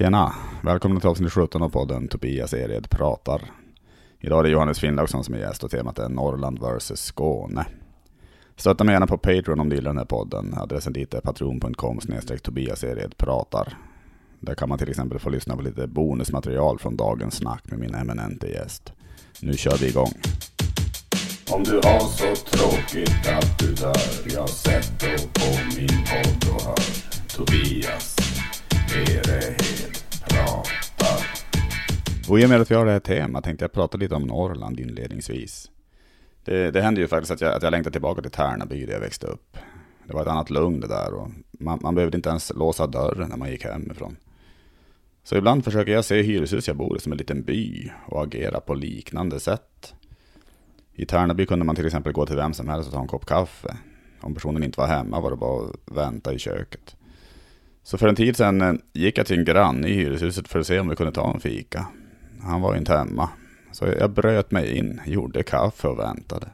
Tjena! Välkomna till avsnitt 17 av podden Tobias Ered pratar. Idag är det Johannes Finnlaugsson som är gäst och temat är Norrland vs Skåne. Stötta mig gärna på Patreon om du gillar den här podden. Adressen dit är patreon.com Tobias Ered pratar. Där kan man till exempel få lyssna på lite bonusmaterial från dagens snack med min eminente gäst. Nu kör vi igång! Om du har så tråkigt att du dör, jag sätter på min podd och hör Tobias Erehed pratar. Och i och med att vi har det här temat tänkte jag prata lite om Norrland inledningsvis. Det, det hände ju faktiskt att jag, att jag längtade tillbaka till Tärnaby där jag växte upp. Det var ett annat lugn det där och man, man behövde inte ens låsa dörren när man gick hemifrån. Så ibland försöker jag se hyreshus jag bor i som en liten by och agera på liknande sätt. I Tärnaby kunde man till exempel gå till vem som helst och ta en kopp kaffe. Om personen inte var hemma var det bara att vänta i köket. Så för en tid sedan eh, gick jag till en granne i hyreshuset för att se om vi kunde ta en fika. Han var inte hemma. Så jag bröt mig in, gjorde kaffe och väntade.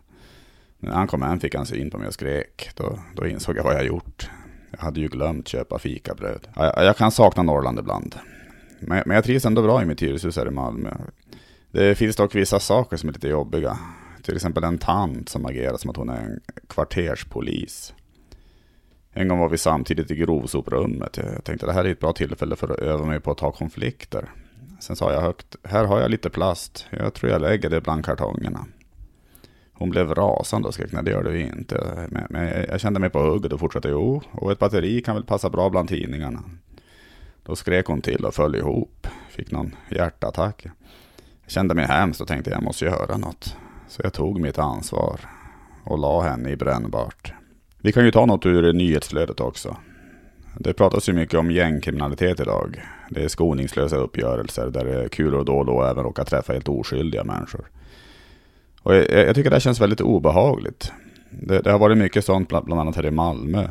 När han kom hem fick han syn på mig och skrek. Då, då insåg jag vad jag gjort. Jag hade ju glömt köpa fikabröd. Jag, jag kan sakna Norrland ibland. Men, men jag trivs ändå bra i mitt hyreshus här i Malmö. Det finns dock vissa saker som är lite jobbiga. Till exempel en tant som agerar som att hon är en kvarterspolis. En gång var vi samtidigt i grovsoprummet. Jag tänkte det här är ett bra tillfälle för att öva mig på att ta konflikter. Sen sa jag högt, här har jag lite plast. Jag tror jag lägger det bland kartongerna. Hon blev rasande och skrek, nej det gör du inte. Men, men jag kände mig på hugget och fortsatte, jo, och ett batteri kan väl passa bra bland tidningarna. Då skrek hon till och föll ihop. Fick någon hjärtattack. Jag kände mig hemskt och tänkte jag måste göra något. Så jag tog mitt ansvar och la henne i brännbart. Vi kan ju ta något ur nyhetsflödet också. Det pratas ju mycket om gängkriminalitet idag. Det är skoningslösa uppgörelser där det är kulor då och då även råkar träffa helt oskyldiga människor. Och jag, jag tycker det känns väldigt obehagligt. Det, det, har varit mycket sånt bland, bland annat här i Malmö.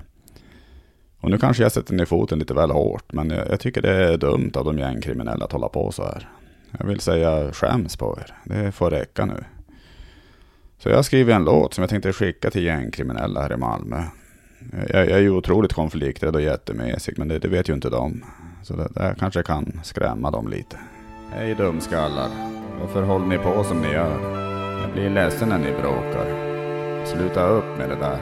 Och nu kanske jag sätter ner foten lite väl hårt, men jag, jag tycker det är dumt av de gängkriminella att hålla på så här. Jag vill säga skäms på er. Det får räcka nu. Så jag har skrivit en låt som jag tänkte skicka till gängkriminella här i Malmö. Jag, jag är ju otroligt konflikträdd och jättemesig, men det, det, vet ju inte de. Så det där kanske kan skrämma dem lite. Hej dumskallar. Varför håller ni på som ni gör? Jag blir ledsen när ni bråkar. Sluta upp med det där.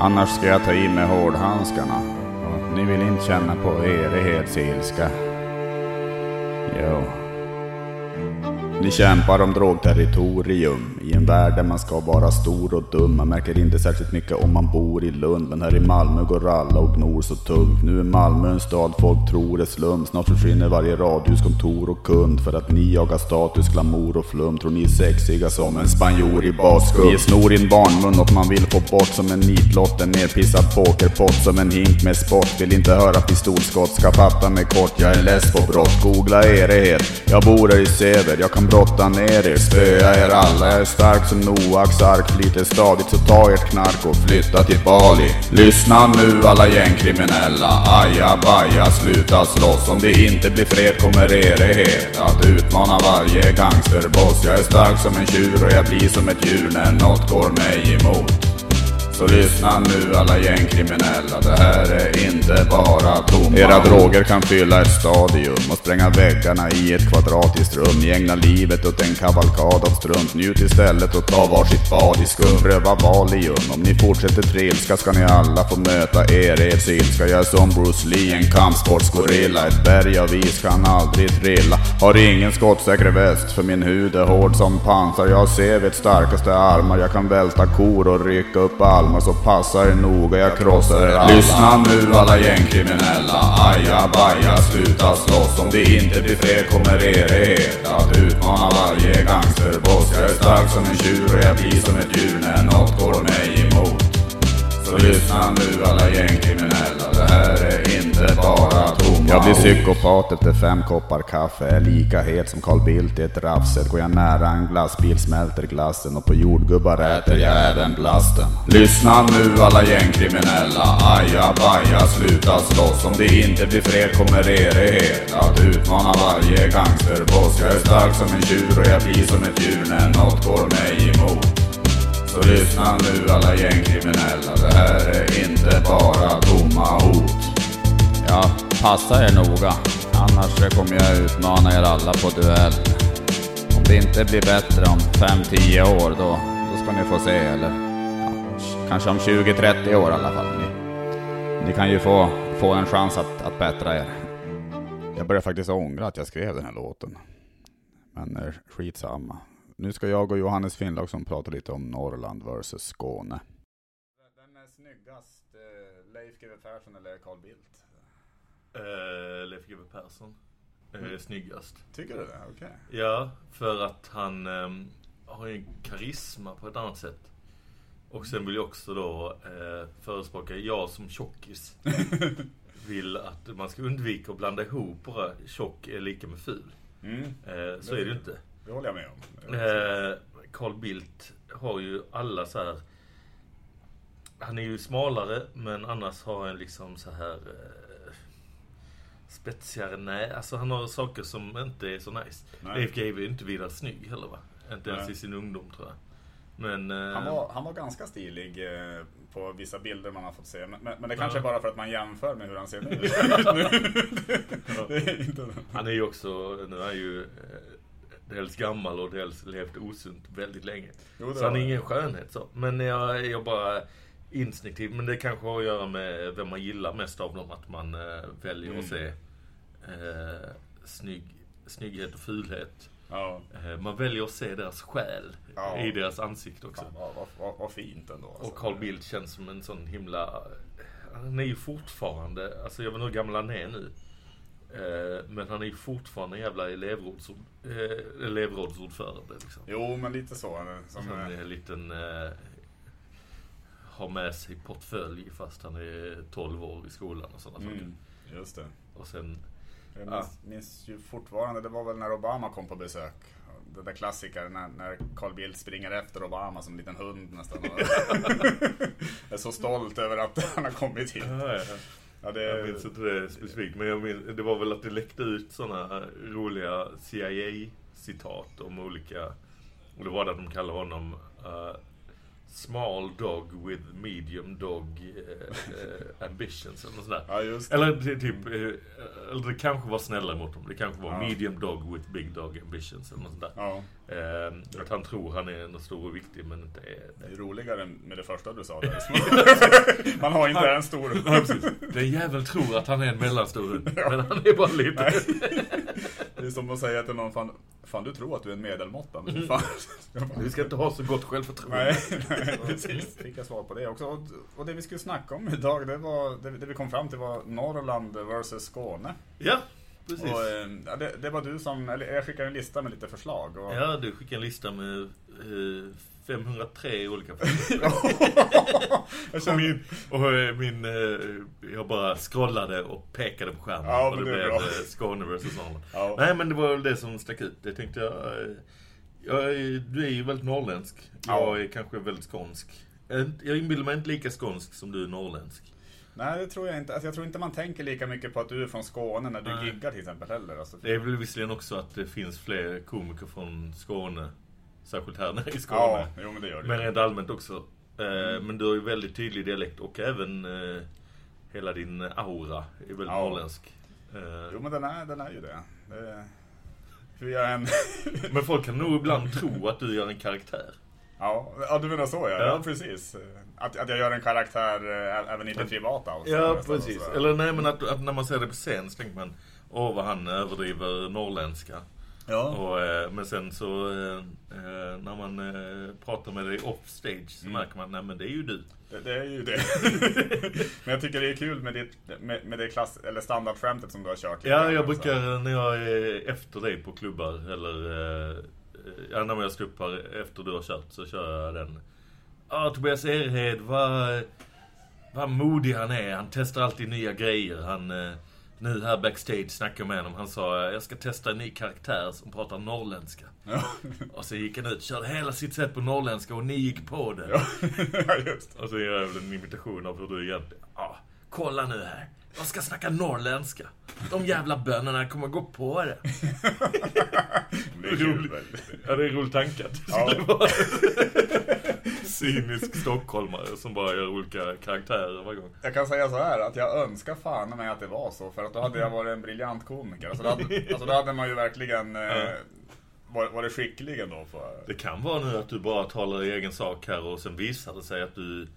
Annars ska jag ta i med hårdhandskarna. Och ni vill inte känna på ilska. Jo. Ni kämpar om drogterritorium i en värld där man ska vara stor och dum. Man märker inte särskilt mycket om man bor i Lund. Men här i Malmö går alla och gnor så tungt. Nu är Malmö en stad folk tror är slum. Snart försvinner varje radhuskontor och kund. För att ni jagar status, glamour och flum. Tror ni är sexiga som en spanjor i baskum. Ni är snor i en barnmun och man vill få bort som en nitlott. En nerpissad pokerpott som en hink med sport. Vill inte höra pistolskott, ska fatta mig kort. Jag är less på brott. Googla erighet. Jag bor här i Säver, jag kan brotta ner er. Spöa er alla. Jag är stark som Noaks ark. Lite stadigt så ta ert knark och flytta till Bali. Lyssna nu alla gängkriminella. Aja baja, sluta slåss. Om det inte blir fred kommer erighet att utmana varje gangsterboss. Jag är stark som en tjur och jag blir som ett djur när något går mig emot. Så lyssna nu alla gängkriminella, det här är inte bara tomma Era droger kan fylla ett stadium och spränga väggarna i ett kvadratiskt rum. Gängna livet åt en kavalkad av strunt. Njut istället och ta varsitt bad i skum. Pröva Valium. Om ni fortsätter trilska ska ni alla få möta er eds ilska. Jag är som Bruce Lee, en kampsportsgorilla. Ett berg av is kan aldrig trilla. Har ingen skottsäker väst för min hud är hård som pansar. Jag ser vid starkaste armar. Jag kan välta kor och rycka upp all palmar så passa er noga, jag krossar er alla. Lyssna nu alla gängkriminella, aja baja, sluta slåss. Om det inte blir fred kommer erighet att utmana varje gangsterboss. Jag är stark som en tjur och jag blir som ett djur när något går mig emot. Så lyssna nu alla gängkriminella, det här är inte bara tomma Jag blir psykopat efter fem koppar kaffe, är lika het som Carl Bildt i ett raffset. Går jag nära en glassbil smälter glassen och på jordgubbar äter jag även blasten. Lyssna nu alla gängkriminella, aja baja, sluta slåss. Om det inte blir fred kommer erighet att utmana varje gangsterboss. Jag är stark som en tjur och jag blir som ett djur när något går mig emot. Så lyssna nu alla gängkriminella, det här är inte bara tomma hot. Ja, passa er noga. Annars kommer jag utmana er alla på duell. Om det inte blir bättre om 5-10 år, då, då ska ni få se. Eller ja, kanske om 20-30 år i alla fall. Ni, ni kan ju få, få en chans att, att bättra er. Jag börjar faktiskt ångra att jag skrev den här låten. Men eh, skitsamma. Nu ska jag och Johannes Finnlaugsson prata lite om Norrland vs Skåne. Vem är snyggast? eh, Leif GW Persson eller Carl Bildt? Uh, Leif GW Persson är Mm. snyggast. Tycker du det? Okej. Ja, för att han ehm, har ju en karisma på ett annat sätt. Och sen vill jag också då uh, förespråka, jag som tjockis vill att man ska undvika att blanda ihop bara tjock är lika med ful. Mm, Eh, så är det ju inte. Det håller jag med om. Eh, Carl Bildt har ju alla så här. Han är ju smalare men annars har han liksom så här eh, spetsigare nej. Alltså han har saker som inte är så nice. Leif GW är inte vidare snygg heller va? Inte ens Nej. i sin ungdom tror jag. Men... eh, Han var, han var ganska stilig eh, på vissa bilder man har fått se. Men, men det kanske Ja. är bara för att man jämför med hur han ser nu. det är inte Han är ju också, nu är han ju eh, dels gammal och dels levt osunt väldigt länge. Jo, det så han är ingen skönhet så. Men jag är bara instinktiv. Men det kanske har att göra med vem man gillar mest av dem. Att man eh, väljer Mm. att se eh, snygg, snygghet och fulhet. Ja, Eh, man väljer att se deras själ Ja. i deras ansikte också. vad, vad, vad, vad fint ändå. alltså. Och Carl Bildt känns som en sån himla... Han är ju fortfarande, alltså jag vet inte hur gammal han är nu. Eh, men han är ju fortfarande jävla elevrådsord, eh, elevrådsordförande liksom. Jo, men lite så. Som, eh, är en liten... Eh, har med sig portfölj fast han är 12 år i skolan och sådana saker. mm, just det. Och sen... Jag Ja. minns, minns ju fortfarande, det var väl när Obama kom på besök. Den där klassikern när, när Carl Bildt springer efter Obama som en liten hund nästan. jag är så stolt över att han har kommit hit. Ja, det, Jag minns inte det specifikt, men jag minns, det var väl att det läckte ut sådana roliga CIA-citat om olika... Och det var det att de kallade honom uh, Small dog with medium dog eh, eh, ambitions eller något sånt där. ja, just det. Eller typ, eh, eller det kanske var snällare mot dem. Det kanske var Ja. medium dog with big dog ambitions eller något sånt där. Ja, Eh, att han tror han är en stor och viktig men inte är det är det. roligare med det första du sa där. Man har inte en stor Ja, precis. Den jäveln tror att han är en mellanstor hund, men han är bara liten. Det är som att säga till någon, fan, fan du tror att du är en medelmåtta. Men fan. Du ska inte ha så gott självförtroende. Nej, nej, precis. Fick jag svar på det också. Och, och det vi skulle snacka om idag, det, var, det, det vi kom fram till var Norrland versus Skåne. Ja, precis. Och, eh, ja, det, det var du som, eller jag skickade en lista med lite förslag. Och, Ja, du skickade en lista med eh, 503 olika jag Och min, och eh, min eh, jag bara scrollade och pekade på skärmen. Ja, och det det blev bra. eh, Skåne vs Norrland. ja, Nej, men det var väl det som stack ut. Det tänkte jag. jag du är ju väldigt norrländsk. Jag Ja. är kanske väldigt skånsk. Jag- Jag inbillar mig inte lika skånsk som du är norrländsk. Nej, det tror jag inte. Alltså, jag tror inte man tänker lika mycket på att du är från Skåne när du Nej. giggar till exempel heller. Alltså, Det är väl visserligen också att det finns fler komiker från Skåne. Särskilt här nere i Skåne. ja, jo men det gör det. Men rent allmänt också. Eh, Men du har ju väldigt tydlig dialekt och även eh, hela din aura är väldigt Ja. norrländsk. Eh, Jo men den är, den är ju det. det hur jag än... Men folk kan nog ibland tro att du gör en karaktär. Ja, ja, du menar så ja. Ja. ja. precis. Att, att jag gör en karaktär eh, även i det privata. Ja, precis. Eller nej, men att, att när man ser det på scen så tänker man Åh, vad han överdriver norrländska. Ja. Och, eh, men sen så eh, när man pratar med dig off stage så Mm. märker man nej men det är ju du. Det, det är ju det. Men jag tycker det är kul med, ditt, med, med det klass, eller standardskämtet som du har kört. Ja, jag brukar när jag är efter dig på klubbar eller ja, när jag ståuppar efter du har kört så kör jag den. Ja, Tobias Erhed, vad, vad modig han är. Han testar alltid nya grejer. Han, eh, nu här backstage snackade jag med honom. Han sa jag ska testa en ny karaktär som pratar norrländska. Ja, Och så gick han ut, körde hela sitt sätt på norrländska och ni gick på det. ja. ja Och så gör jag väl en imitation av hur du egentligen... Ja, kolla nu här. Jag ska snacka norrländska. De jävla bönorna kommer gå på det. det. är kul. Ja, det är roligt tankat. Ja. Skulle vara. cynisk stockholmare som bara gör olika karaktärer varje gång. Jag kan säga så här att jag önskar fan mig att det var så för att då hade jag varit en briljant komiker. Alltså då hade, alltså då hade man ju verkligen eh, varit, varit skicklig ändå på... Det kan vara nu att du bara talar i egen sak här och sen visar det sig att du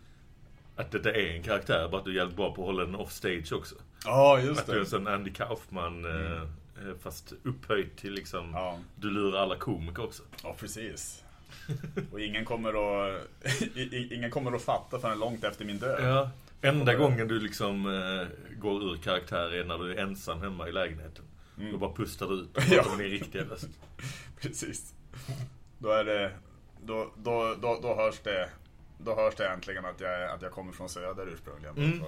att det är en karaktär, bara att du är jävligt bra på att hålla den off stage också. Ja, just Att du är en sån Andy Kaufman eh, eh, fast upphöjt till liksom, Ja. du lurar alla komiker också. Ja, precis. Och ingen kommer att, ingen kommer att fatta förrän långt efter min död. Ja. Enda gången du liksom eh, går ur karaktär är när du är ensam hemma i lägenheten. Då bara pustar du ut och pratar med din riktiga röst. Precis. Då är det, då, då, då, då hörs det, då hörs det äntligen att jag, att jag kommer från söder ursprungligen. Mm.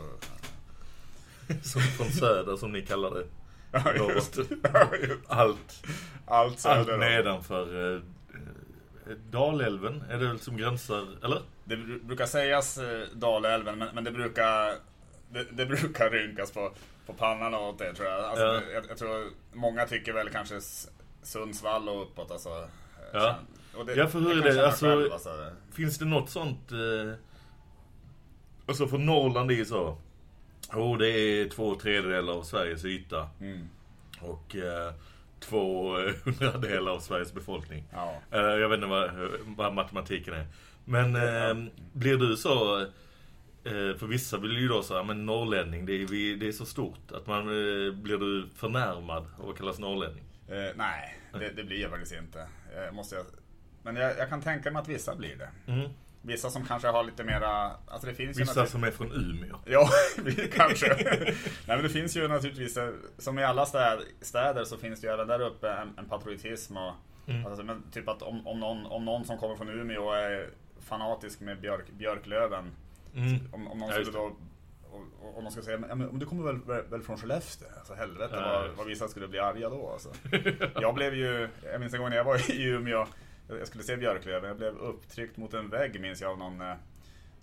Som från söder som ni kallar det. Ja, just. Ja. Allt, Allt söder. allt nedanför eh, eh, Dalälven är det väl som gränsar, eller? Det bru- brukar sägas eh, Dalälven, men, men det brukar det, det brukar rynkas på, på pannan åt det tror jag. Alltså, Ja. jag. Jag tror många tycker väl kanske Sundsvall och uppåt alltså. eh, Ja. Det, Ja, för hur jag är det? Alltså- själv, alltså. Finns det något sånt... Eh, alltså för Norrland är ju så. Jo, det är två tredjedelar av Sveriges yta. Mm. Och eh, två hundradelar av Sveriges befolkning. Ja. Eh, jag vet inte vad, vad matematiken är. Men eh, blir du så... Eh, för vissa blir ju då här, men norrlänning, det är, det är så stort. Att man eh, blir du förnärmad av att kallas norrlänning. Eh, nej, det, det blir jag faktiskt inte. Eh, måste jag, men jag, jag kan tänka mig att vissa blir det. Mm. Vissa som kanske har lite mera... Alltså det finns ju Vissa naturligt- som är från Umeå. Ja, kanske. Nej men det finns ju naturligtvis, eh, som i alla städer, städer så finns det ju även där uppe en, en patriotism och Mm. alltså, men typ att om, om, någon, om någon som kommer från Umeå är fanatisk med björk, björklöven, Mm. om, om någon Ja, skulle då och, och, de ska säga, men, du kommer väl, väl, väl från Skellefteå? Alltså helvete Ja, vad, vad vissa skulle bli arga då alltså. Jag blev ju, jag minns en gång när jag var i Umeå, jag skulle se björklöven, jag blev upptryckt mot en vägg minns jag av någon eh,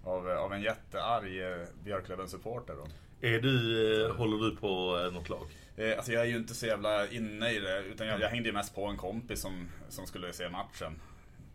av, av en jättearg eh, Björklöven-supporter. Är du, eh, håller du på eh, något lag? Eh, alltså jag är ju inte så jävla inne i det, utan jag, jag hängde ju mest på en kompis som, som skulle se matchen.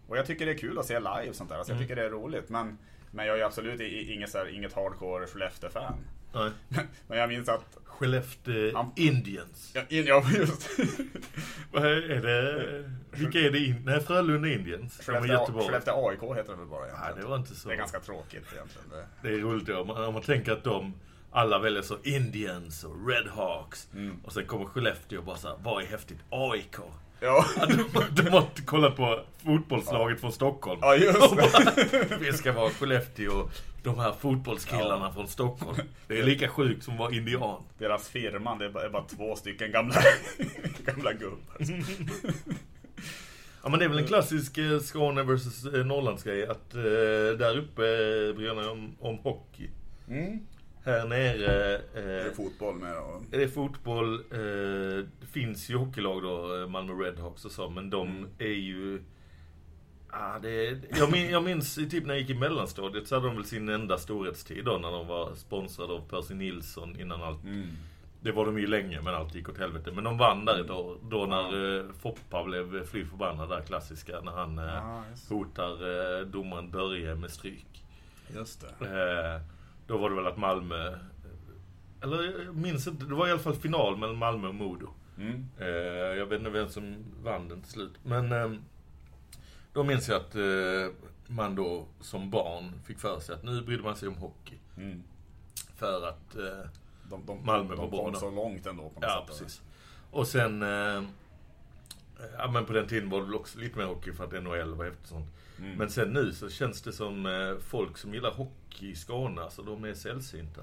Och jag tycker det är kul att se live och sånt där, alltså jag Mm. tycker det är roligt. Men, men jag är absolut inget, så här, inget hardcore Skellefteå-fan. Nej. Men jag minns att... Skellefteå Ja. Indians. Ja, in, ja just Vad är det? Vilka är det? In? Nej, Frölunda Indians. Skellefteå. Skellefteå AIK heter det väl bara Nej, egentligen. det var inte så. Det är ganska tråkigt egentligen. Det. Det är roligt. Om man, om man tänker att de alla väljer så Indians och Redhawks. Mm. Och sen kommer Skellefteå och bara så här, vad är häftigt? AIK. Ja. Ja, De, de har kollat på fotbollslaget från Stockholm. ja, just det. Vi ska vara Skellefteå de här fotbollskillarna Ja. från Stockholm. Det är lika sjukt som vara indian. Deras firma, det är bara, är bara två stycken gamla, gamla gubbar. Ja men det är väl en klassisk eh, Skåne vs eh, Norrlandsgrej att eh, där uppe eh, bryr man om, om hockey. Mm. Här nere Det eh, är fotboll med och... är det fotboll. Eh, det finns ju hockeylag då, Malmö Redhawks och så, men de Mm. är ju... Ah, det, jag, min, jag minns i typ när jag gick i mellanstadiet så hade de väl sin enda storhetstid då när de var sponsrade av Percy Nilsson innan allt. Mm. Det var de ju länge men allt gick åt helvete. Men de vann där då, då när eh, Foppa blev fly förbannad där klassiska när han eh, just, hotar eh, domaren Börje med stryk. just det. Eh, då var det väl att Malmö... Eller jag minns inte, det var i alla fall final mellan Malmö och Modo. Mm. Eh, jag vet inte vem som vann den till slut. Men eh, då minns jag att eh, man då som barn fick för sig att nu brydde man sig om hockey. Mm. För att... Eh, De, de, Malmö de var bra kom då. så långt ändå på något ja, sätt. precis. Och sen... Eh, ja, men på den tiden var det också lite mer hockey för att NHL var efter sånt. Mm. Men sen nu så känns det som eh, folk som gillar hockey i Skåne, alltså de är sällsynta.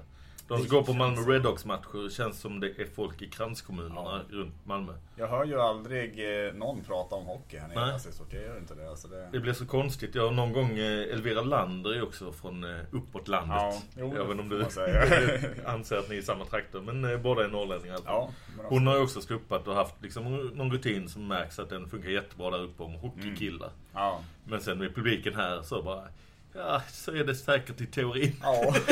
De som Det går på Malmö så. Redhawks-matcher känns som det är folk i kranskommunerna runt Malmö. Jag hör ju aldrig eh, någon prata om hockey här nere. Alltså, så det gör inte det. Alltså, det... Det blir så konstigt. Jag har någon gång eh, Elvira Lander är också från eh, uppåt landet. Ja, jo, jag inte om du man säga. anser att ni är i samma trakter, men båda är norrlänningar fall. Ja, men Hon har ju också stuppat och haft liksom någon rutin som märks att den funkar jättebra där uppe om hockeykillar. Ja, Men sen med publiken här så bara Ja, så är det säkert i teorin. Ja.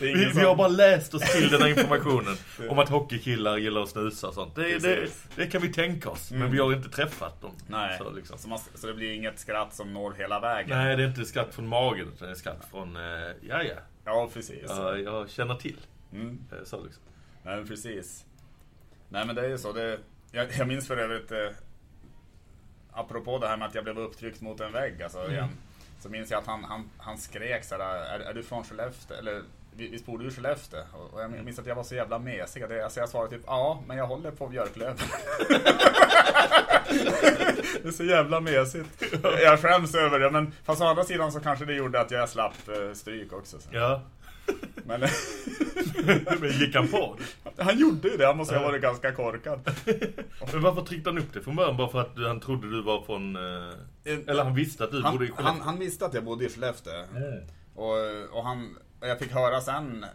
Vi, vi har bara läst oss till den här informationen om att hockeykillar gillar att snusa och sånt. Det, det, det kan vi tänka oss, men Mm. vi har inte träffat dem. Nej, Så, liksom. så, man, så det blir inget skratt som når hela vägen? Nej, det är inte skatt från magen, utan det är skatt från, eh, ja ja, Ja, precis. ja, jag känner till. Mm. Eh, Så liksom. Nej, men precis. Nej, men det är ju så. Det, jag, jag minns för övrigt, eh, apropå det här med att jag blev upptryckt mot en vägg, alltså, Mm. igen, så minns jag att han, han, han skrek såhär, är, är du från Skellefteå? Eller visst bor du i Skellefteå? Och jag minns att jag var så jävla mesig. Alltså jag svarade typ, ja, men jag håller på Björklöven. det är så jävla mesigt. Jag skäms över det, men fast å andra sidan så kanske det gjorde att jag slapp eh, stryk också. Så. Ja, Men men gick han på det? han gjorde ju det, han måste ha varit ganska korkad. Men varför tryckte han upp det från början? Bara för att han trodde du var från... Eh, eller han visste att du bodde i Han, han, Skellefteå? han visste att jag bodde i Skellefteå. Mm. Och, och han, och jag fick höra sen,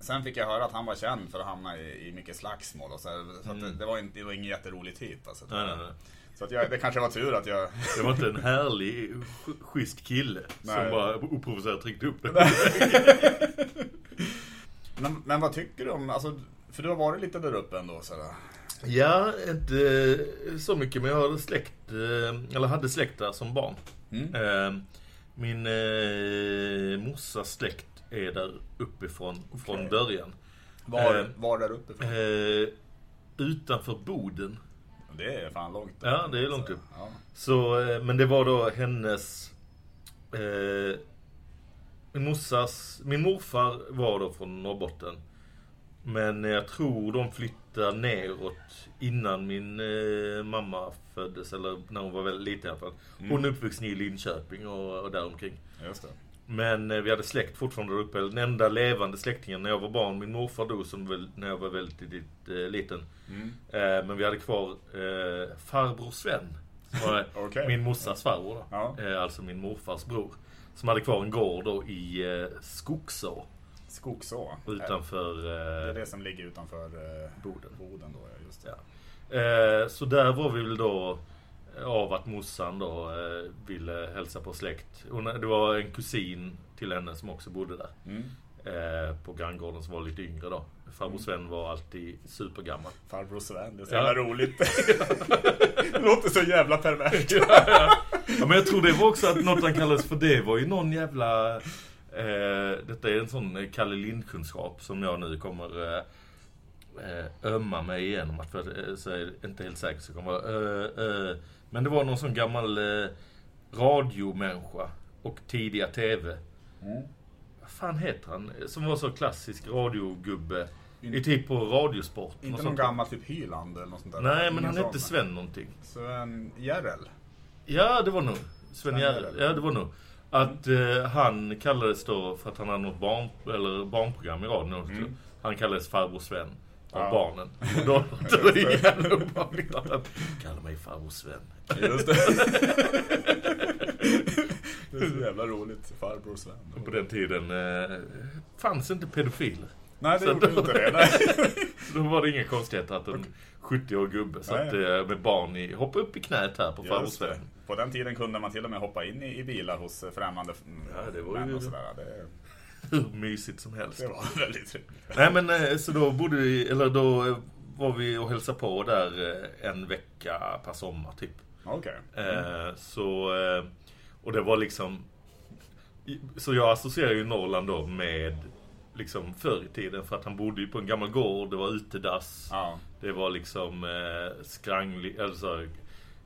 sen fick jag höra att han var känd för att hamna i, i mycket slagsmål och så, så att det, det var inte, det var ingen jätterolig typ. Alltså. Mm. Nej, nej, nej. Så att jag, det kanske var tur att jag... Det var inte en härlig, sch- schysst kille som Nej. bara oprovocerat tryckte upp det. Men, men vad tycker du om, alltså, för du har varit lite där uppe ändå sådär. Ja, inte så mycket, men jag hade släkt, eh, eller hade släkt där som barn. Mm. Eh, Min eh, morsas släkt är där uppifrån, från början. Var, Eh, var där uppe ifrån? Eh, utanför Boden. Det är fan långt. Ja, det är långt upp. Ja. Så, eh, men det var då hennes... Eh, min morsas... Min morfar var då från Norrbotten. Men jag tror de flyttade neråt innan min eh, mamma föddes, eller när hon var väldigt liten i alla fall. Hon är uppvuxen i Linköping och, och däromkring. Just det. Men eh, vi hade släkt fortfarande där uppe. Den enda levande släktingen när jag var barn, min morfar dog som väl, när jag var väldigt eh, liten. Mm. Eh, men vi hade kvar farbror Sven. Som Okej. min morsas farbror då. Ja. Alltså min morfars bror. Som hade kvar en gård då i eh, Skogså. Skogså. Utanför Det är det som ligger utanför eh, Boden. Boden då, just det. Ja. Så där var vi väl då av att morsan då eh, ville hälsa på släkt. Hon, det var en kusin till henne som också bodde där. Mm. Eh, på granngården som var lite yngre då. Farbror Sven var alltid supergammal. Farbror Sven, det är så Ja. jävla roligt. det låter så jävla perverst. ja, men jag tror det var också att något han kallades för det var ju någon jävla... Eh, detta är en sån eh, Kalle Lind-kunskap som jag nu kommer eh, ömma mig igenom. Att för, så är inte helt säker så kommer jag, Men det var någon sån gammal eh, radiomänniska och tidiga TV. Mm. Vad fan heter han? Som var så klassisk radiogubbe. I typ på Radiosport. Inte någon sånt. gammal typ Hyland eller något sånt där. Nej, men Ingen han hette Sven någonting. Sven Järrel. Ja, det var nog. Sven Sven Järrel. Ja, det var nog. Att eh, han kallades då, för att han hade något barn, eller barnprogram i radion. Mm. Han kallades farbror Sven av Ja. barnen. Och då låter det obehagligt han kallar mig farbror Sven. Just det. det är så jävla roligt. Farbror Sven. Och på den tiden eh, fanns inte pedofiler. Nej, det Så gjorde då- inte det. Nej. Då var det inga konstigheter att en 70-årig gubbe satt Nej. eh, med barn i, hoppa upp i knät här på farbror. Sven. På den tiden kunde man till och med hoppa in i, i bilar hos eh, främmande mm, Ja, det var män och sådär. Det, Hur mysigt som helst. det var väldigt. Nej men eh, så då bodde vi, eller då eh, var vi och hälsade på där eh, en vecka per sommar typ. Okej. Eh, Så, eh, och det var liksom, så jag associerar ju Norrland då med liksom förr i tiden för att han bodde ju på en gammal gård, det var utedass, Ja. det var liksom eh, skranglig, alltså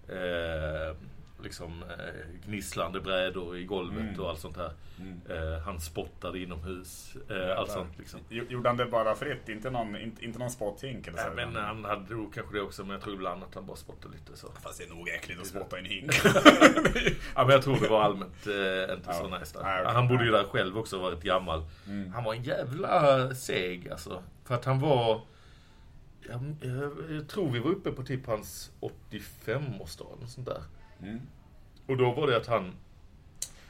eh, liksom eh, gnisslande brädor i golvet Mm. och allt sånt här. Mm. Eh, han spottade inomhus, eh, allt sånt liksom. Gj- Gjorde han det bara fritt? Inte någon, inte, inte någon spottink eller så? Men han hade nog kanske det också, men jag tror ibland att han bara spottade lite så. Fast det är nog äckligt att spotta i en hink. Ja, men jag tror det var allmänt eh, inte så Ja. nice. Nej, där. okej. Han bodde ju där själv också, varit gammal. Mm. Han var en jävla seg alltså. För att han var... Jag, jag, jag tror vi var uppe på typ hans 85-årsdag eller sånt där. Mm. Och då var det att han...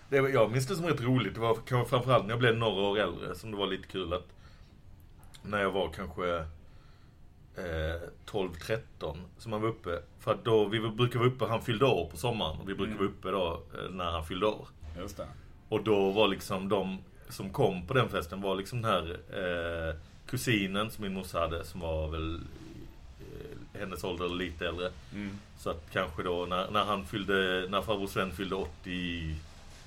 Det var, jag minns det som rätt roligt. Det var kanske framförallt när jag blev några år äldre som det var lite kul att... När jag var kanske eh, 12-13 som han var uppe. För att då, vi brukar vara uppe, han fyllde år på sommaren. Och vi brukar Mm. vara uppe då eh, när han fyllde år. Just det. Och då var liksom de som kom på den festen var liksom den här eh, kusinen som min morsa hade som var väl hennes ålder eller lite äldre. Mm. Så att kanske då när, när han fyllde, när farbror Sven fyllde 80,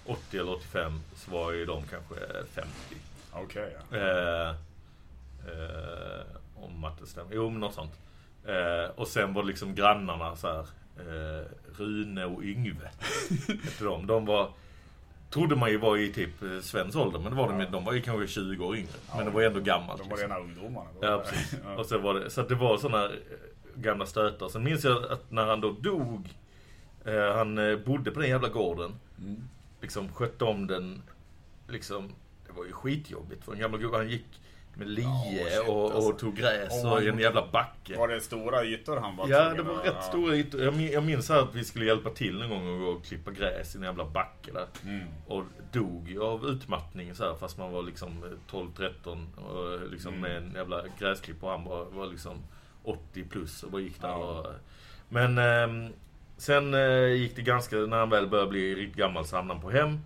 80 eller 85 så var ju de kanske 50. Okej, ja. Eh, eh, om matte stämmer. Jo, men något sånt. Eh, och sen var det liksom grannarna så här. Eh, Rune och Yngve. hette de. de var, trodde man ju var i typ eh, Svens ålder. Men det var de, Ja. de var ju kanske 20 år yngre. Ja. Men det var ändå gammalt. De var liksom. rena ungdomarna. Ja, precis. Ja. Och sen var det, så att det var sådana eh, gamla stötar. Sen minns jag att när han då dog. Eh, han eh, bodde på den jävla gården. Mm. Liksom skötte om den. Liksom, det var ju skitjobbigt för en gammal gubbe. Han gick med lie Ja, shit, och, och alltså. tog gräs och en jävla backe. Var det stora ytor han var Ja, det var rätt ja. stora ytor. Jag min- Jag minns här att vi skulle hjälpa till en gång och gå och klippa gräs i en jävla backe där. Mm. Och dog ju av utmattning så här, fast man var liksom 12-13 och liksom Mm. med en jävla gräsklipp och han var, var liksom 80 plus och bara gick där. Och, men ehm, sen eh, gick det ganska, när han väl började bli riktigt gammal så hamnade han på hem.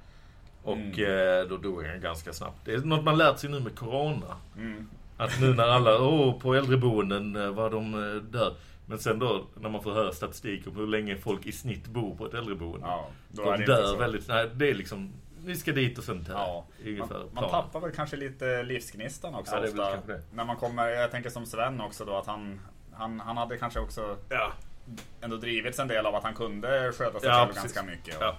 Och Mm. eh, då dog han ganska snabbt. Det är något man lärt sig nu med Corona. Mm. Att nu när alla, åh, på äldreboenden eh, var de eh, dör. Men sen då när man får höra statistik om hur länge folk i snitt bor på ett äldreboende. Ja, då är de dör så. väldigt, nej det är liksom, ni ska dit och sen dö. Ja, man, man tappar väl kanske lite livsgnistan också Ja, ofta. När man kommer, jag tänker som Sven också då att han, han, han hade kanske också Ja, ändå drivits en del av att han kunde sköta sig Ja, själv precis. ganska mycket. ja.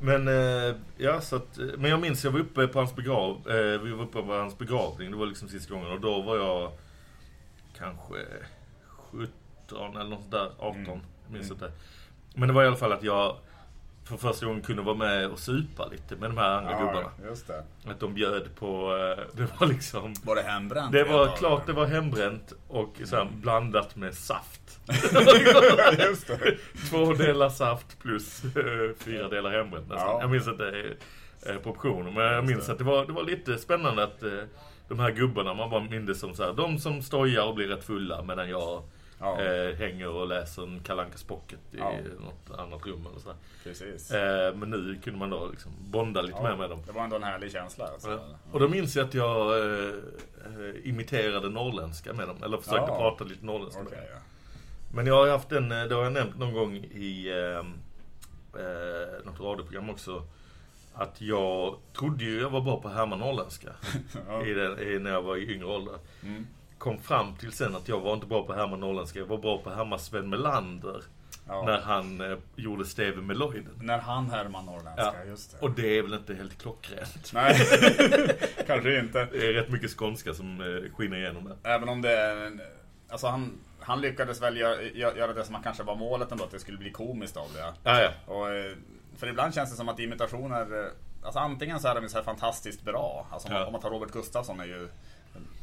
Men, eh, ja, så att, eh, men jag minns jag var uppe på hans begrav, eh, vi var uppe på hans begravning, det var liksom sista gången och då var jag kanske 17 eller något där, 18, Mm. jag minns Mm. inte. Men det var i alla fall att jag för första gången kunde vara med och supa lite med de här andra gubbarna. just det. Att de bjöd på, eh, det var liksom Var det hembränt? Det var klart det var hembränt och så här, blandat med saft. just det. Två delar saft plus eh, fyra delar hembränt nästan. Ja. Jag minns inte eh, proportioner men jag minns det. att det var, det var lite spännande att de här gubbarna, man bara mindes som så här, de som stojar och blir rätt fulla medan jag Ja, eh, hänger och läser en Kalle Ankas Pocket i Ja. något annat rum eller så. här. precis. Eh, men nu kunde man då liksom bonda lite Ja, mer med dem. Det var ändå en härlig känsla. Alltså. Ja. Och då minns jag att jag eh, eh, imiterade norrländska med dem. Eller försökte Ja. prata lite norrländska Okej, med dem. Men jag har haft en, eh, det har jag nämnt någon gång i eh, eh, något radioprogram också. Att jag trodde ju jag var bra på att härma norrländska. Ja. i den, i, när jag var i yngre ålder. Mm. Kom fram till sen att jag var inte bra på att härma norrländska. Jag var bra på att härma Sven Melander. Ja. När han eh, gjorde Steve Meloiden. När han härmar norrländska, Ja. just det. Och det är väl inte helt klockrent. Nej, kanske inte. Det är rätt mycket skånska som eh, skiner igenom där. Även om det är... en- Alltså han, han lyckades väl göra, göra det som han kanske var målet ändå, att det skulle bli komiskt av det. Ah, ja. Och, eh, för ibland känns det som att imitationer, eh, alltså antingen så är de så här fantastiskt bra, alltså om, Ja. man, om man tar Robert Gustafsson är ju,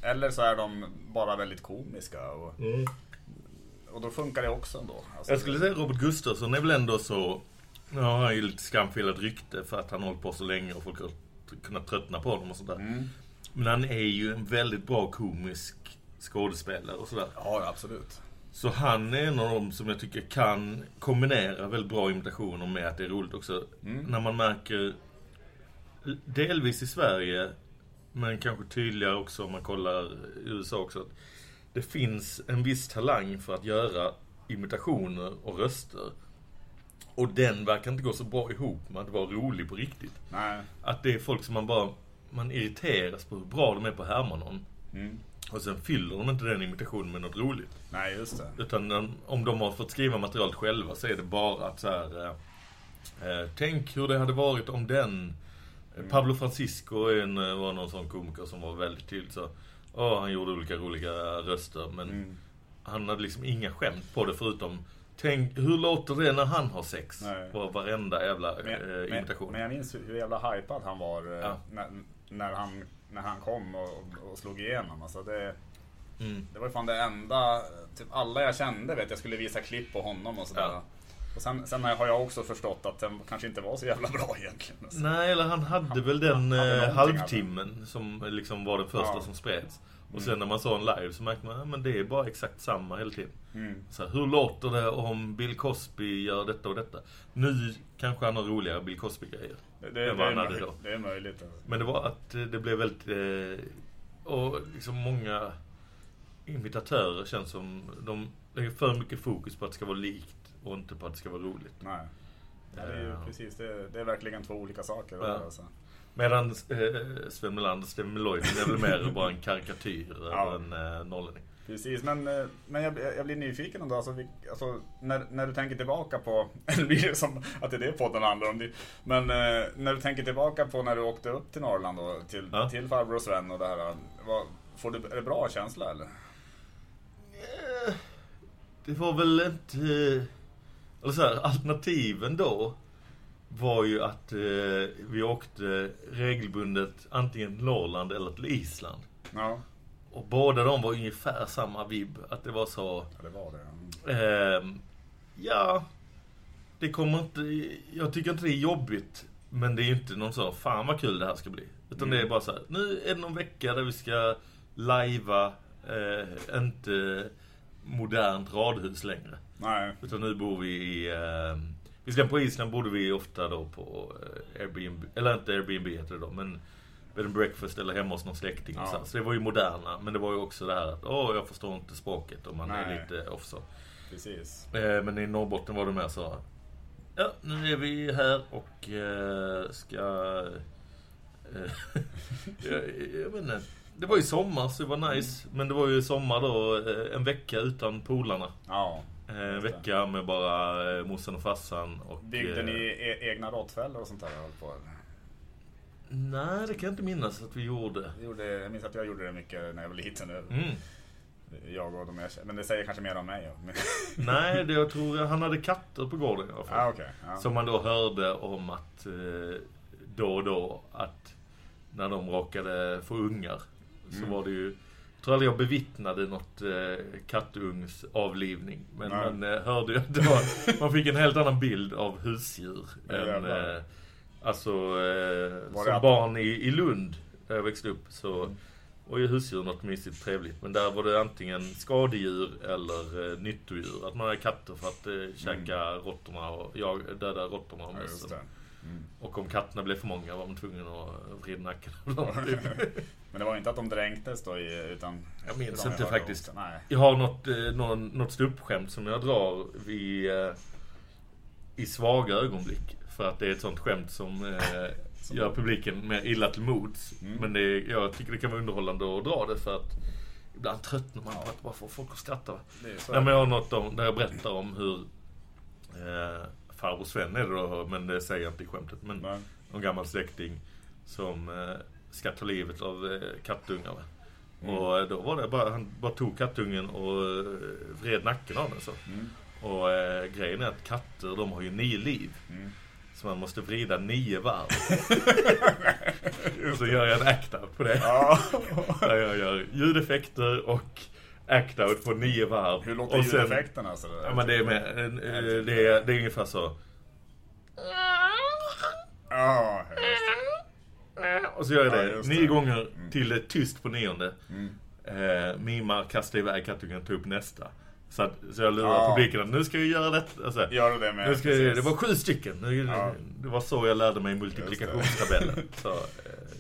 eller så är de bara väldigt komiska. Och, Mm. och då funkar det också ändå. Alltså, Jag skulle säga Robert Gustafsson är väl ändå så... Nu har han ju lite skamfilat rykte för att han har hållit på så länge och folk har kunnat tröttna på honom och sådär. Mm. Men han är ju en väldigt bra komisk skådespelare och sådär. Ja, absolut. Så han är en av dem som jag tycker kan kombinera väldigt bra imitationer med att det är roligt också. Mm. När man märker, delvis i Sverige, men kanske tydligare också om man kollar i USA också. Att det finns en viss talang för att göra imitationer och röster. Och den verkar inte gå så bra ihop med att vara rolig på riktigt. Nej. Att det är folk som man bara, man irriteras på hur bra de är på att härma någon. Mm. Och sen fyller de inte den imitationen med något roligt. Nej, just det. Utan om de har fått skriva materialet själva så är det bara att så här. eh, eh, tänk hur det hade varit om den. Mm. Pablo Francisco är en, eh, var någon sån komiker som var väldigt tydlig så. Åh, han gjorde olika roliga röster men Mm. han hade liksom inga skämt på det förutom Tänk, hur låter det när han har sex? Nej. På varenda jävla Men, eh, men, imitation. men jag minns hur jävla hypad han var eh, Ja. när, när, han, när han kom och, och slog igenom. Alltså det, Mm. det var ju fan det enda, typ alla jag kände vet jag skulle visa klipp på honom och sådär. Ja. Och sen, sen har jag också förstått att den kanske inte var så jävla bra egentligen. Alltså. Nej, eller han hade Han- väl den hade eh, halvtimmen som liksom var den första Ja. som spreds. Och sen när man såg en live så märkte man att det är bara exakt samma hela tiden. Mm. Så här, hur låter det om Bill Cosby gör detta och detta? Nu kanske han har roligare Bill Cosby-grejer. Det, det, än det, vad är han hade möjligt, då. det är möjligt. alltså. Men det var att eh, det blev väldigt... Eh, och liksom många imitatörer känns som... De lägger för mycket fokus på att det ska vara likt och inte på att det ska vara roligt. Nej. Det är ju Ja. precis, det, det är verkligen två olika saker. Ja. Alltså. Medan eh, Sven Melander, Steven Meloinen är väl mer bara en karikatyr Ja. än en eh, norrlänning. Precis, men, eh, men jag, jag blir nyfiken ändå. Alltså, vi, alltså, när, när du tänker tillbaka på, eller blir det som att det är det podden handlar om. Men eh, när du tänker tillbaka på när du åkte upp till Norrland då, till, Ja. till farbror Sven och det här. Vad, får du, är det bra känsla eller? Eh, Det var väl inte... Eller så här, alternativen då var ju att eh, vi åkte regelbundet antingen till Norrland eller till Island. Ja, Och båda de var ungefär samma vibb. Att det var så... ja, det var det. Mm. ehm, ja, det kommer inte... Jag tycker inte det är jobbigt. Men det är ju inte någon så, fan vad kul det här ska bli. Utan Mm. det är bara så här, nu är det någon vecka där vi ska lajva, eh, inte modernt radhus längre. Nej, Utan nu bor vi i... Eh, visserligen på Island bodde vi ofta då på eh, Airbnb, eller inte Airbnb heter det då, men bed and breakfast eller hemma hos någon släkting. Ja. Så, det var ju moderna, men det var ju också det här att åh, jag förstår inte språket och man är Nej. lite off så. precis. Eh, men i Norrbotten var det mer så, ja, nu är vi här och eh, ska... Eh, jag, jag vet inte. Det var ju sommar så det var nice. Men det var ju sommar då, eh, en vecka utan polarna. Ja. Eh, vecka med bara eh, morsan och farsan och... Byggde eh, ni e- egna råttfällor och sånt där? på? Nej, det kan jag inte minnas att vi gjorde. Jag, gjorde, jag minns att jag gjorde det mycket när jag var liten. Mm. Jag och de jag. Men det säger kanske mer om mig. Nej, det jag tror han hade katter på gården i alla fall. Ja, okej. ja. Som man då hörde om att eh, då och då att när de råkade få ungar så Mm. var det ju tror aldrig jag bevittnade något eh, kattungs avlivning. Men Nej. man eh, hörde ju att var, man fick en helt annan bild av husdjur. Ja, än, eh, alltså, eh, som barn i, i Lund, där jag växte upp, så Mm. var ju husdjur något mysigt trevligt. Men där var det antingen skadedjur eller eh, nyttodjur. Att man hade katter för att eh, käka råttorna och jag, döda råttorna och Mm. Ja, mössen. det. Mm. Och om katterna blev för många var man tvungen att vrida nacken av dem. typ. Men det var inte att de dränktes då i, utan... Jag minns inte faktiskt. Jag har något, eh, någon, något ståuppskämt som jag drar vid, eh, i svaga ögonblick. För att det är ett sånt skämt som eh, Som- gör publiken mer illa till mods. Mm. Men det, jag tycker det kan vara underhållande att dra det för att ibland tröttnar man på att bara få folk att skratta. Nej, men jag har något om, där jag berättar om hur eh, farbror Sven är det då, men det säger jag inte i skämtet. Men Nej. någon gammal släkting som eh, ska ta livet av eh, kattungar. Mm. Och eh, då var det bara, han bara tog kattungen och eh, vred nacken av den så. Mm. Och eh, grejen är att katter, de har ju nio liv. Mm. Så man måste vrida nio varv. och så gör jag en act-out på det. Ja. Där jag gör ljudeffekter och act-out på nio varv. Hur låter och sen- ljudeffekterna? Alltså, Ja men det är, med, en, eh, det är, det är ungefär så. Just Och så gör jag Ja, det nio det. gånger Mm. till det tyst på nionde. Mm. Eh, mimar, kastar iväg kattungen, tar upp nästa. Så, att, så jag lurar Ja. publiken att nu ska vi göra detta. Alltså, Gör det med? nu ska precis. det var sju stycken. Nu, Ja. Det var så jag lärde mig multiplikationstabellen. Så, eh,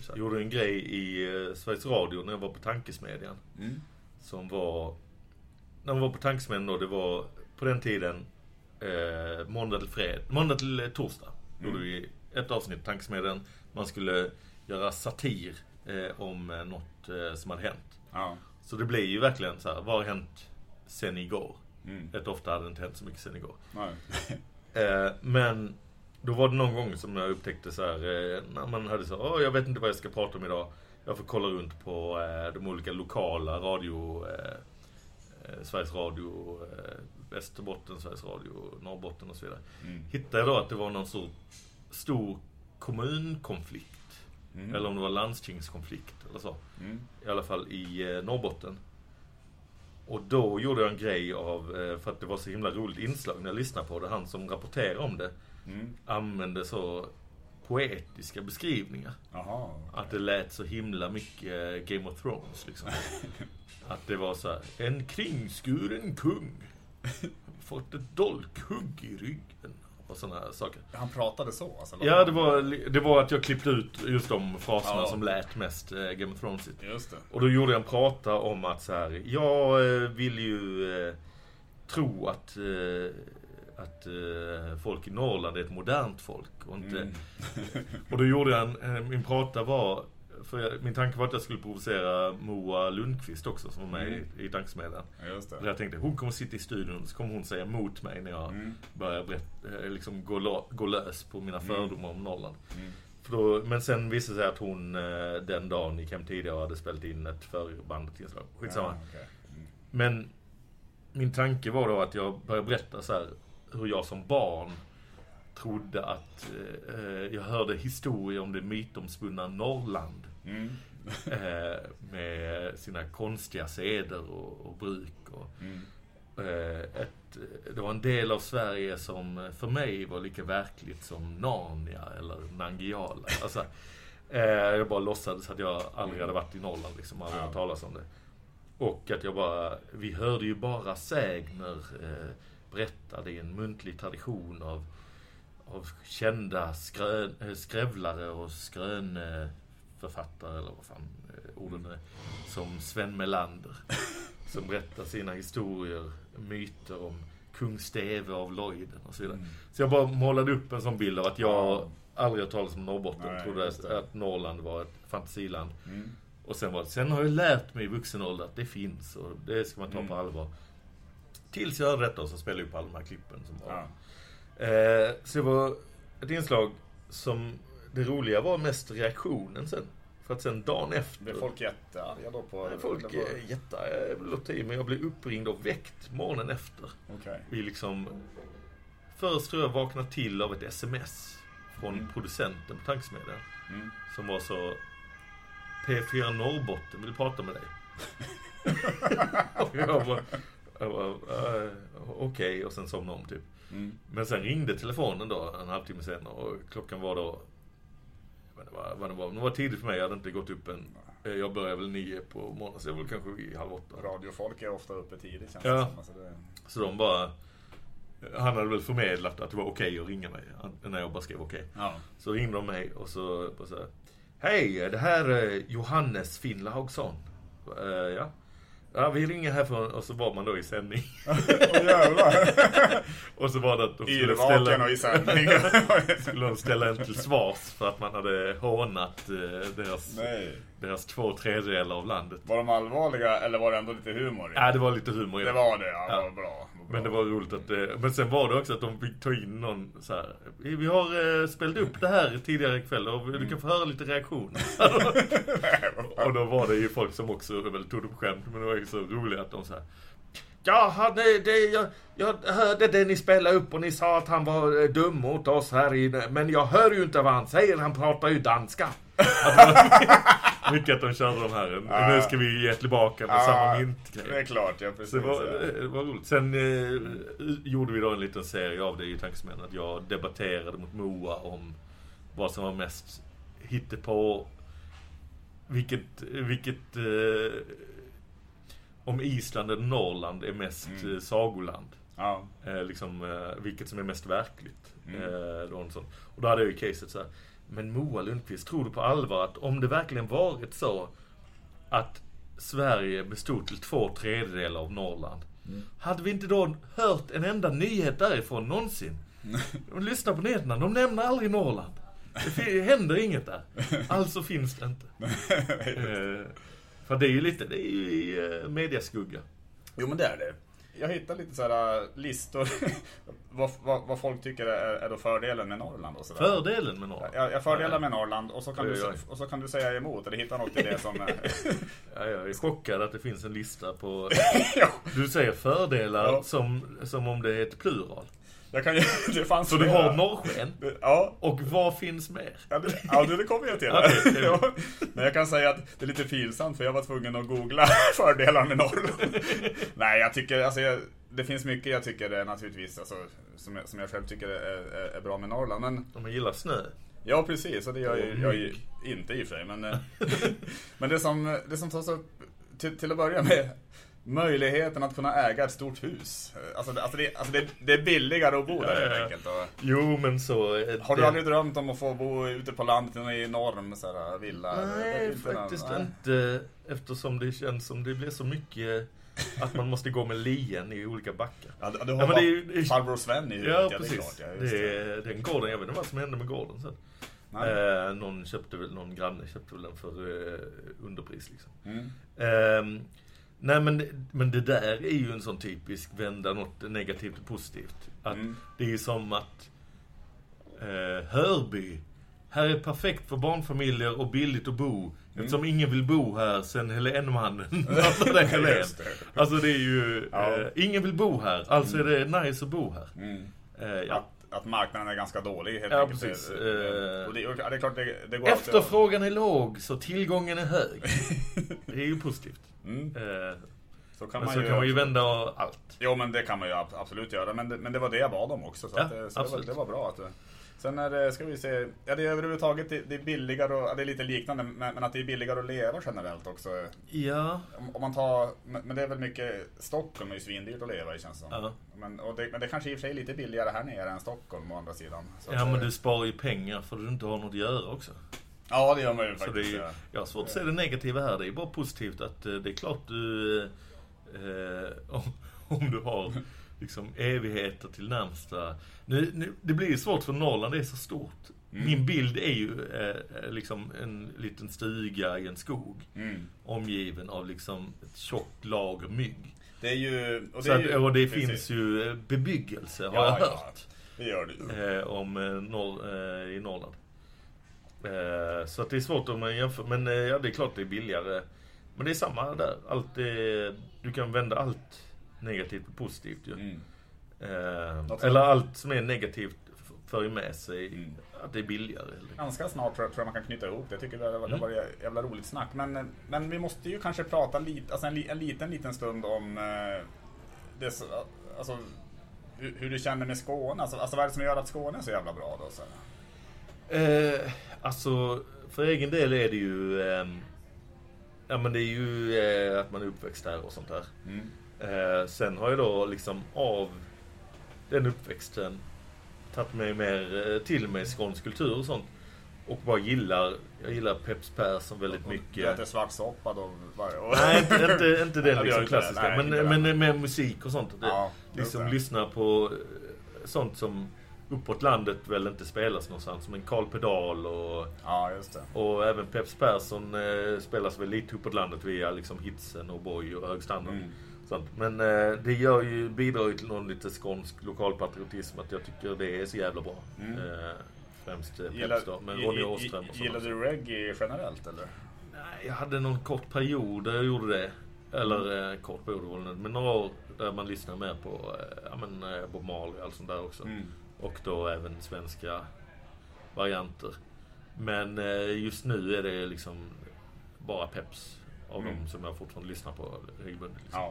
så jag gjorde en grej i eh, Sveriges Radio när jag var på Tankesmedjan. Mm. Som var... När man var på Tankesmedjan då, det var på den tiden eh, måndag till fred, måndag till eh, torsdag. Mm. Gjorde vi ett avsnitt Tankesmedjan. Man skulle göra satir eh, om eh, något eh, som hade hänt. Ja. Så det blir ju verkligen så här, vad har hänt sen igår? Mm. Rätt ofta hade det inte hänt så mycket sen igår. Eh, men då var det någon gång som jag upptäckte så här, eh, när man hade så Åh, jag vet inte vad jag ska prata om idag. Jag får kolla runt på eh, de olika lokala radio, eh, eh, Sveriges Radio, Västerbotten, Sveriges Radio, Norrbotten och så vidare. Mm. Hittade jag då att det var någon så stor kommunkonflikt. Mm. Eller om det var landstingskonflikt eller så. Mm. I alla fall i Norrbotten. Och då gjorde jag en grej av, för att det var så himla roligt inslag när jag lyssnade på det. Han som rapporterade om det Mm. använde så poetiska beskrivningar. Jaha. Att det lät så himla mycket Game of Thrones liksom. Att det var så här, en kringskuren kung. Fått ett dolkhugg i ryggen. Och sådana här saker. Han pratade så alltså? Ja, det var, det var att jag klippte ut just de fraserna Ja. som lät mest eh, Game of Thrones. Just det. Och då gjorde jag en prata om att så här, jag eh, vill ju eh, tro att, eh, att eh, folk i Norrland är ett modernt folk. Och, inte, Mm. och då gjorde jag en, eh, min prata var, för jag, min tanke var att jag skulle provocera Moa Lundqvist också som var med Mm. i, i Tankesmedjan. Ja, jag tänkte, hon kommer sitta i studion och så kommer hon säga emot mig när jag Mm. börjar berätta, eh, liksom gå, lo- gå lös på mina fördomar om Norrland. Mm. Då, men sen visade det sig att hon eh, den dagen gick hem tidigare och hade spelat in ett förbandat inslag. Skitsamma. Ja, okej. Mm. Men min tanke var då att jag började berätta så här hur jag som barn trodde att eh, jag hörde historier om det mytomspunna Norrland. Mm. Eh, med sina konstiga seder och, och bruk. Och, Mm. eh, ett, det var en del av Sverige som för mig var lika verkligt som Narnia eller Nangijala. Alltså, eh, jag bara låtsades att jag aldrig hade varit i Norrland, liksom, aldrig hört talas om det. Och att jag bara, vi hörde ju bara sägner eh, berättade i en muntlig tradition av, av kända skrön, eh, skrävlare och skrönförfattare, eller vad fan eh, orden är, som Sven Melander. Som berättar sina historier, myter om kung Steve av Lojden och så vidare. Mm. Så jag bara målade upp en sån bild av att jag Ja. aldrig hört talas om Norrbotten. Nej, trodde att, det. att Norrland var ett fantasiland. Mm. Och sen, var, det- sen har jag lärt mig i vuxen ålder att det finns och det ska man ta Mm. på allvar. Tills jag hörde detta och så spelade jag upp alla de här klippen som var. Eh, så det var ett inslag som, det roliga var mest reaktionen sen. För att sen dagen efter... Blev folk jättearga då på... Nej, Folk vad? är jättelåt i, men jag blev uppringd och väckt morgonen efter. Okej. Vi liksom... Först tror jag vaknade till av ett sms från Mm. producenten på Tankesmedjan. Mm. Som var så... P4 Norrbotten vill prata med dig. och jag bara... Eh, Okej, och sen somnade om typ. Mm. Men sen ringde telefonen då en halvtimme senare och klockan var då... Jag vet inte vad, det var. Det var tidigt för mig, jag hade inte gått upp än. eh, Jag började väl nio på morgonen, så jag var väl kanske vid halv åtta. Radiofolk är ofta uppe tidigt känns Ja. det som. Alltså det... Så de bara... Han hade väl förmedlat att det var okej att ringa mig, när jag bara skrev okej. Ja. Så ringde de mig och så, bara så här, Hej, det här är Johannes Finnlaugsson. Uh, ja. Ja, vi ringer härifrån och så var man då i sändning. Och så var det att de skulle ställa, och sändning. skulle de ställa en till svars för att man hade hånat eh, deras, Nej. Deras två tredjedelar av landet. Var de allvarliga eller var det ändå lite humor? Ja, det var lite humor i Det det. var det, ja. Ja. Vad bra. vad bra. Men det var roligt att det, Men sen var det också att de fick ta in någon så här. Vi har eh, spelat upp det här tidigare ikväll och du kan få höra lite reaktioner. och då var det ju folk som också väl tog det på skämt. Men det var ju så roligt att de så här. Ja, det, det, jag, jag hörde det ni spelade upp och ni sa att han var eh, dum mot oss här inne. Men jag hör ju inte vad han säger, han pratar ju danska. Att det var mycket att de körde de här. Nu ska vi ge tillbaka med samma myntgrej. Det är klart, ja precis. Så det var, ja. det var roligt. Sen eh, gjorde vi då en liten serie av det i Tankesmän. Att jag debatterade mot Moa om vad som var mest hittepå. Vilket, vilket eh, om Island eller Norrland är mest Mm. eh, sagoland. Ja. Eh, liksom, eh, vilket som är mest verkligt. Mm. Eh, sån. Och då hade jag ju caset så här. Men Moa Lundqvist, tror du på allvar att om det verkligen varit så att Sverige bestod till två tredjedelar av Norrland. Mm. Hade vi inte då hört en enda nyhet därifrån någonsin? De lyssnar på nyheterna, de nämner aldrig Norrland. Det händer inget där. Alltså finns det inte. Eh, för det är ju lite, det är ju i eh, mediaskugga. Jo men det är det. Jag hittar lite sådana listor. vad, vad, vad folk tycker är, är då fördelen med Norrland och sådär. Fördelen med Norrland. Jag, jag fördelar med Norrland och så, kan du, och så kan du säga emot eller hitta något i det som... Ja, jag är chockad att det finns en lista på... ja, Du säger fördelar Ja. som, som om det är ett plural. Jag kan ju... Det fanns Så du har norrsken. Ja, Och vad finns mer? Ja, det, ja, det kommer jag till. Är ja, men jag kan säga att det är lite pinsamt för jag var tvungen att googla fördelar med Norrland. Nej, jag tycker, alltså, jag, det finns mycket jag tycker är naturligtvis, alltså, som, jag, som jag själv tycker är, är, är bra med Norrland. Men Om man gillar snö. Ja precis, och det gör jag ju mygg. inte i och för sig. Men, eh, men det, som, det som tas upp till, till att börja med, möjligheten att kunna äga ett stort hus. Eh, Alltså, det- alltså, det, alltså det, det är billigare att bo där helt ja. enkelt. Och, Jo, men så... eh, har du det- aldrig drömt om att få bo ute på landet i en enorm så här, villa? Det är Nej, inte någon- faktiskt nej. inte. Eftersom det känns som det blir så mycket att man måste gå med lien i olika backar. Ja, du- har Ja, men det är ju- det är- farbror Sven i huvudet. Ja, det är precis. klart, ja, det är den gården, jag vet inte vad som hände med gården sen. Eh, någon köpte väl, någon granne köpte väl den för eh, underpris liksom. Mm. Ehm, nej men, men det där är ju en sån typisk vända något negativt till positivt. Att Mm. Det är som att eh, Hörby, här är perfekt för barnfamiljer och billigt att bo. Eftersom ingen vill bo här sen Helenmannen Helen. Just det. Alltså det är ju, Ja. eh, ingen vill bo här, alltså är det nice att bo här. Mm. Eh, ja. Att, marknaden är ganska dålig helt Ja, enkelt. precis. Det- Eh, Och det, och det är klart det, det går alltid Efterfrågan är låg, så tillgången är hög. Det är ju positivt. Mm. Eh, Så kan men man så ju... kan man ju vända allt. Jo men det kan man ju ab- absolut göra. Men det, men det var det jag bad om också. Så, Ja, att, det- så det, var, det var bra att du... Sen är det, ska vi se, ja det är överhuvudtaget det, det är billigare och, det är lite liknande men, men att det är billigare att leva generellt också. Ja, Om, om man tar, men det är väl mycket, Stockholm är ju svindyrt att leva i känns det som. Ja. Men, och det, men det kanske i och för sig är lite billigare här nere än Stockholm å andra sidan. Så ja men du sparar ju pengar för att du inte har något att göra också. Ja det gör man ju Så det är, faktiskt. ja. jag har svårt att se det negativa här. Det är bara positivt att eh, det är klart du... Eh, om, om du har liksom evigheter till närmsta... Nu, nu, det blir ju svårt för Norrland, det är så stort. Mm. Min bild är ju eh, liksom en liten stuga i en skog. Mm. Omgiven av liksom ett tjockt lager mygg. Det är ju... Och Så att, ju- och det finns ju eh, bebyggelse, har Ja, jag ja. hört. Det gör det eh, om eh, norr, eh, i Norrland. Eh, så att det är svårt om man jämför. Men eh, ja, det är klart det är billigare. Men det är samma där. Allt är, du kan vända allt negativt och positivt ju. Mm. Eh, eller allt som är negativt för ju med sig Mm. att det är billigare. Eller? Ganska snart tror jag, tror jag man kan knyta ihop det. Jag tycker det var, det Mm. var ett jävla roligt snack. Men, men vi måste ju kanske prata lite, alltså en, en liten, liten stund om eh, det, så- alltså, hur, hur du känner med Skåne. Alltså, alltså vad är det som gör att Skåne är så jävla bra då? Så? Eh, alltså, för egen del är det ju... ehm, ja men det är ju eh, att man är uppväxt där och sånt där. Mm. Eh, sen har jag då liksom av den uppväxten tagit mig mer eh, till mig skånsk kultur och sånt. Och bara gillar, jag gillar Peps Persson väldigt Du mycket. äter svartsoppa då varje år? Nej, inte, inte, inte den liksom klassiska. Nej, men, men med musik och sånt. Det, Ja, liksom lyssna på eh, sånt som uppåt landet väl inte spelas någonstans. Som en Karl Pedal och, Ja, just det. och även Peps Persson eh, spelas väl lite uppåt landet via liksom hitsen och boy och hög standard. Mm. Sånt. Men eh, det gör ju, bidrar ju till någon lite skånsk lokalpatriotism att jag tycker det är så jävla bra. Mm. Eh, främst eh, Peps då, men Ronny Åström och Gillar sådana. du reggae generellt eller? Nej, jag hade någon kort period där jag gjorde det. Eller eh, kort period men några år där man lyssnar mer på eh, ja, men, eh, Bob Marley och allt sånt där också. Mm. Och då även svenska varianter. Men eh, just nu är det liksom bara Peps av Mm. dem som jag fortfarande lyssnar på regelbundet. Liksom.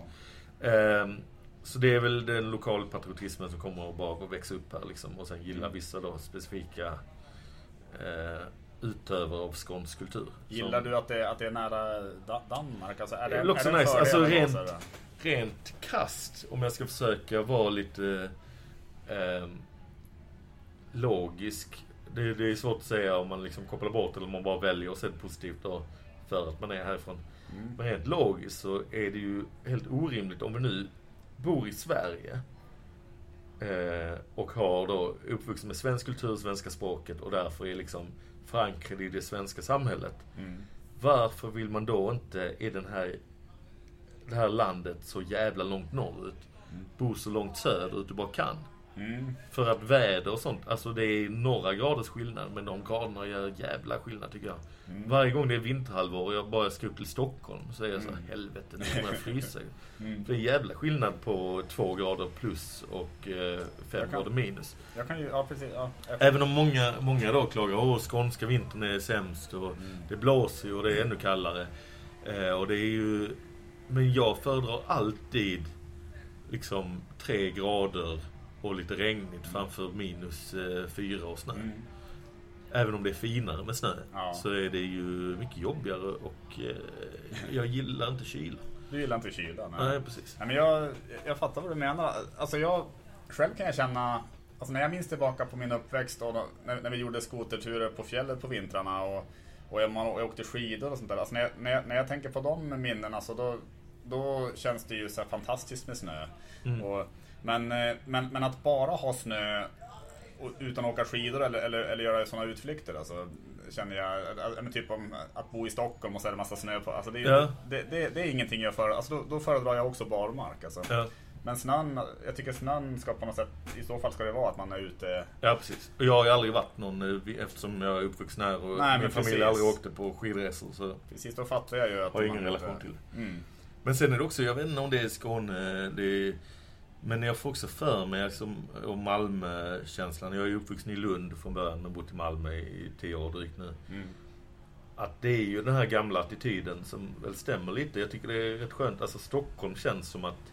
Ja. Ehm, så det är väl den lokalpatriotismen som kommer att bara växa upp här liksom. Och sen gillar Mm. vissa då specifika eh, utövare av skånsk kultur. Gillar Som du att det, att det är nära da Danmark? Alltså, är Det är det, också är nice. Alltså, rent-? Rent kast, om jag ska försöka vara lite ehm, logisk. Det, det är svårt att säga om man liksom kopplar bort eller om man bara väljer att se det positivt då, för att man är härifrån. Mm. Men rent logiskt så är det ju helt orimligt om vi nu bor i Sverige eh, och har då uppvuxen med svensk kultur, svenska språket och därför är liksom förankrad i det svenska samhället. Mm. Varför vill man då inte i den här, det här landet så jävla långt norrut Mm. bo så långt söderut du bara kan? Mm. För att väder och sånt, alltså det är några graders skillnad men de graderna gör jävla skillnad tycker jag. Mm. Varje gång det är vinterhalvår och jag bara ska upp till Stockholm så är jag så här, Mm. helvete nu kommer jag frysa. Mm. Det är jävla skillnad på två grader plus och eh, fem kan- grader minus. Ju, ja precis. Ja, Även om många, många då klagar åh skånska vintern är sämst och Mm. det blåser ju och det är ännu kallare. Eh, och det är ju... Men jag föredrar alltid liksom tre grader och lite regnigt framför minus eh, fyra och snö. Mm. även om det är finare med snö, Ja. så är det ju mycket jobbigare och eh, jag gillar inte kyla. Du gillar inte kyla? Nej, precis. Nej, men jag, jag fattar vad du menar. Alltså jag, själv kan jag känna, alltså när jag minns tillbaka på min uppväxt och då, när, när vi gjorde skoterturer på fjället på vintrarna och, och jag, man, jag åkte skidor och sånt där. Alltså när, jag, när, jag, när jag tänker på de minnena så då, då känns det ju så fantastiskt med snö. Mm. Och, men, eh, men, men att bara ha snö utan att åka skidor eller, eller, eller göra sådana utflykter alltså, känner jag, äh, men typ om att bo i Stockholm och så är det massa snö på. Alltså det, är, Ja. det, det, det är ingenting jag för, alltså då, då föredrar jag också barmark. Alltså. Ja, Men snön, jag tycker snön ska på något sätt, i så fall ska det vara att man är ute. ja, precis. Och jag har ju aldrig varit någon, eh, eftersom jag är uppvuxen här och Nej, min familj precis. aldrig åkte på skidresor så Precis, då fattar jag ju att har ingen relation till det. Mm. Men sen är det också, jag vet inte om det är Skåne, det är, men jag får också för mig liksom, och Malmö-känslan. Jag är ju uppvuxen i Lund från början men bott i Malmö i tio år drygt nu. Mm. Att det är ju den här gamla attityden som väl stämmer lite. Jag tycker det är rätt skönt. Alltså Stockholm känns som att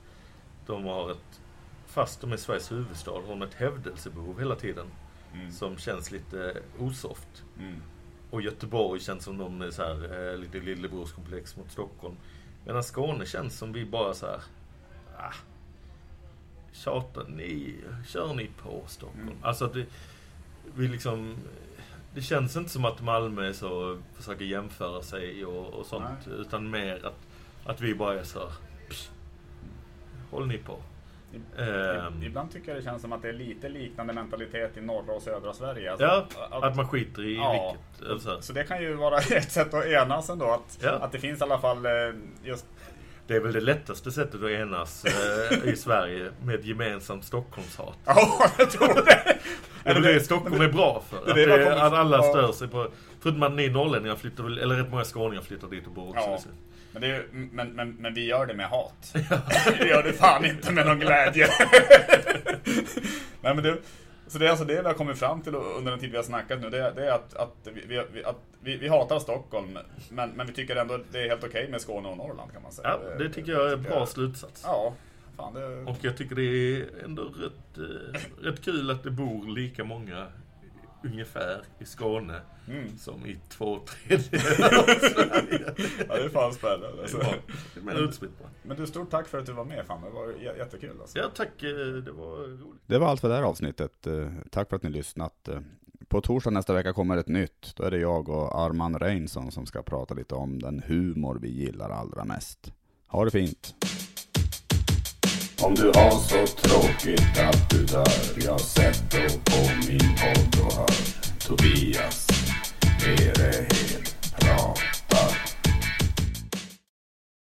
de har ett, fast de är Sveriges huvudstad, har de ett hävdelsebehov hela tiden. Mm. Som känns lite osoft. Mm. Och Göteborg känns som de är så här, eh, lite lillebrorskomplex mot Stockholm. Medan Skåne känns som vi bara så här, ah, tjatar ni, kör ni på Stockholm? Mm. Alltså att vi liksom, det känns inte som att Malmö är så, försöker jämföra sig och, och sånt. Nej. Utan mer att, att vi bara är så här, pss, håll ni på. I- Ibland tycker jag det känns som att det är lite liknande mentalitet i norra och södra Sverige. Alltså, Ja, att- att man skiter i Ja. vilket. Så här. Så det kan ju vara ett sätt att enas ändå. Att, Ja. att det finns i alla fall eh, just... Det är väl det lättaste sättet att enas eh, i Sverige med ett gemensamt Stockholmshat. Ja, jag tror det! Är det det Stockholm är bra för? det Att, det det, att alla ja. stör sig på... Förutom att ni norrlänningar flyttar väl, eller rätt många skåningar flyttar dit och bor också. Ja. liksom. Men, det men, men, men vi gör det med hat. vi gör det fan inte med någon glädje. Nej, men det, så det är alltså det vi har kommit fram till under den tid vi har snackat nu. Det, är- det är att, att, vi, vi, att vi, vi hatar Stockholm, men, men vi tycker ändå det är helt okej med Skåne och Norrland kan man säga. Ja, det tycker jag är en bra slutsats. Ja, fan det... Och jag tycker det är ändå rätt, eh, rätt kul att det bor lika många ungefär i Skåne Mm. som i två tredjedelar av Sverige. Ja, det är fan spännande. Det Alltså. utspritt bara. Men du, stort tack för att du var med fan. Det var jättekul alltså. Ja, tack. eh, Det var roligt. Det var allt för det här avsnittet. Eh, Tack för att ni lyssnat. Eh, På torsdag nästa vecka kommer ett nytt. Då är det jag och Arman Reinsson som ska prata lite om den humor vi gillar allra mest. Ha det fint! Om du har så tråkigt att du dör, jag sätter på min podd och hör Tobias är det helt bra?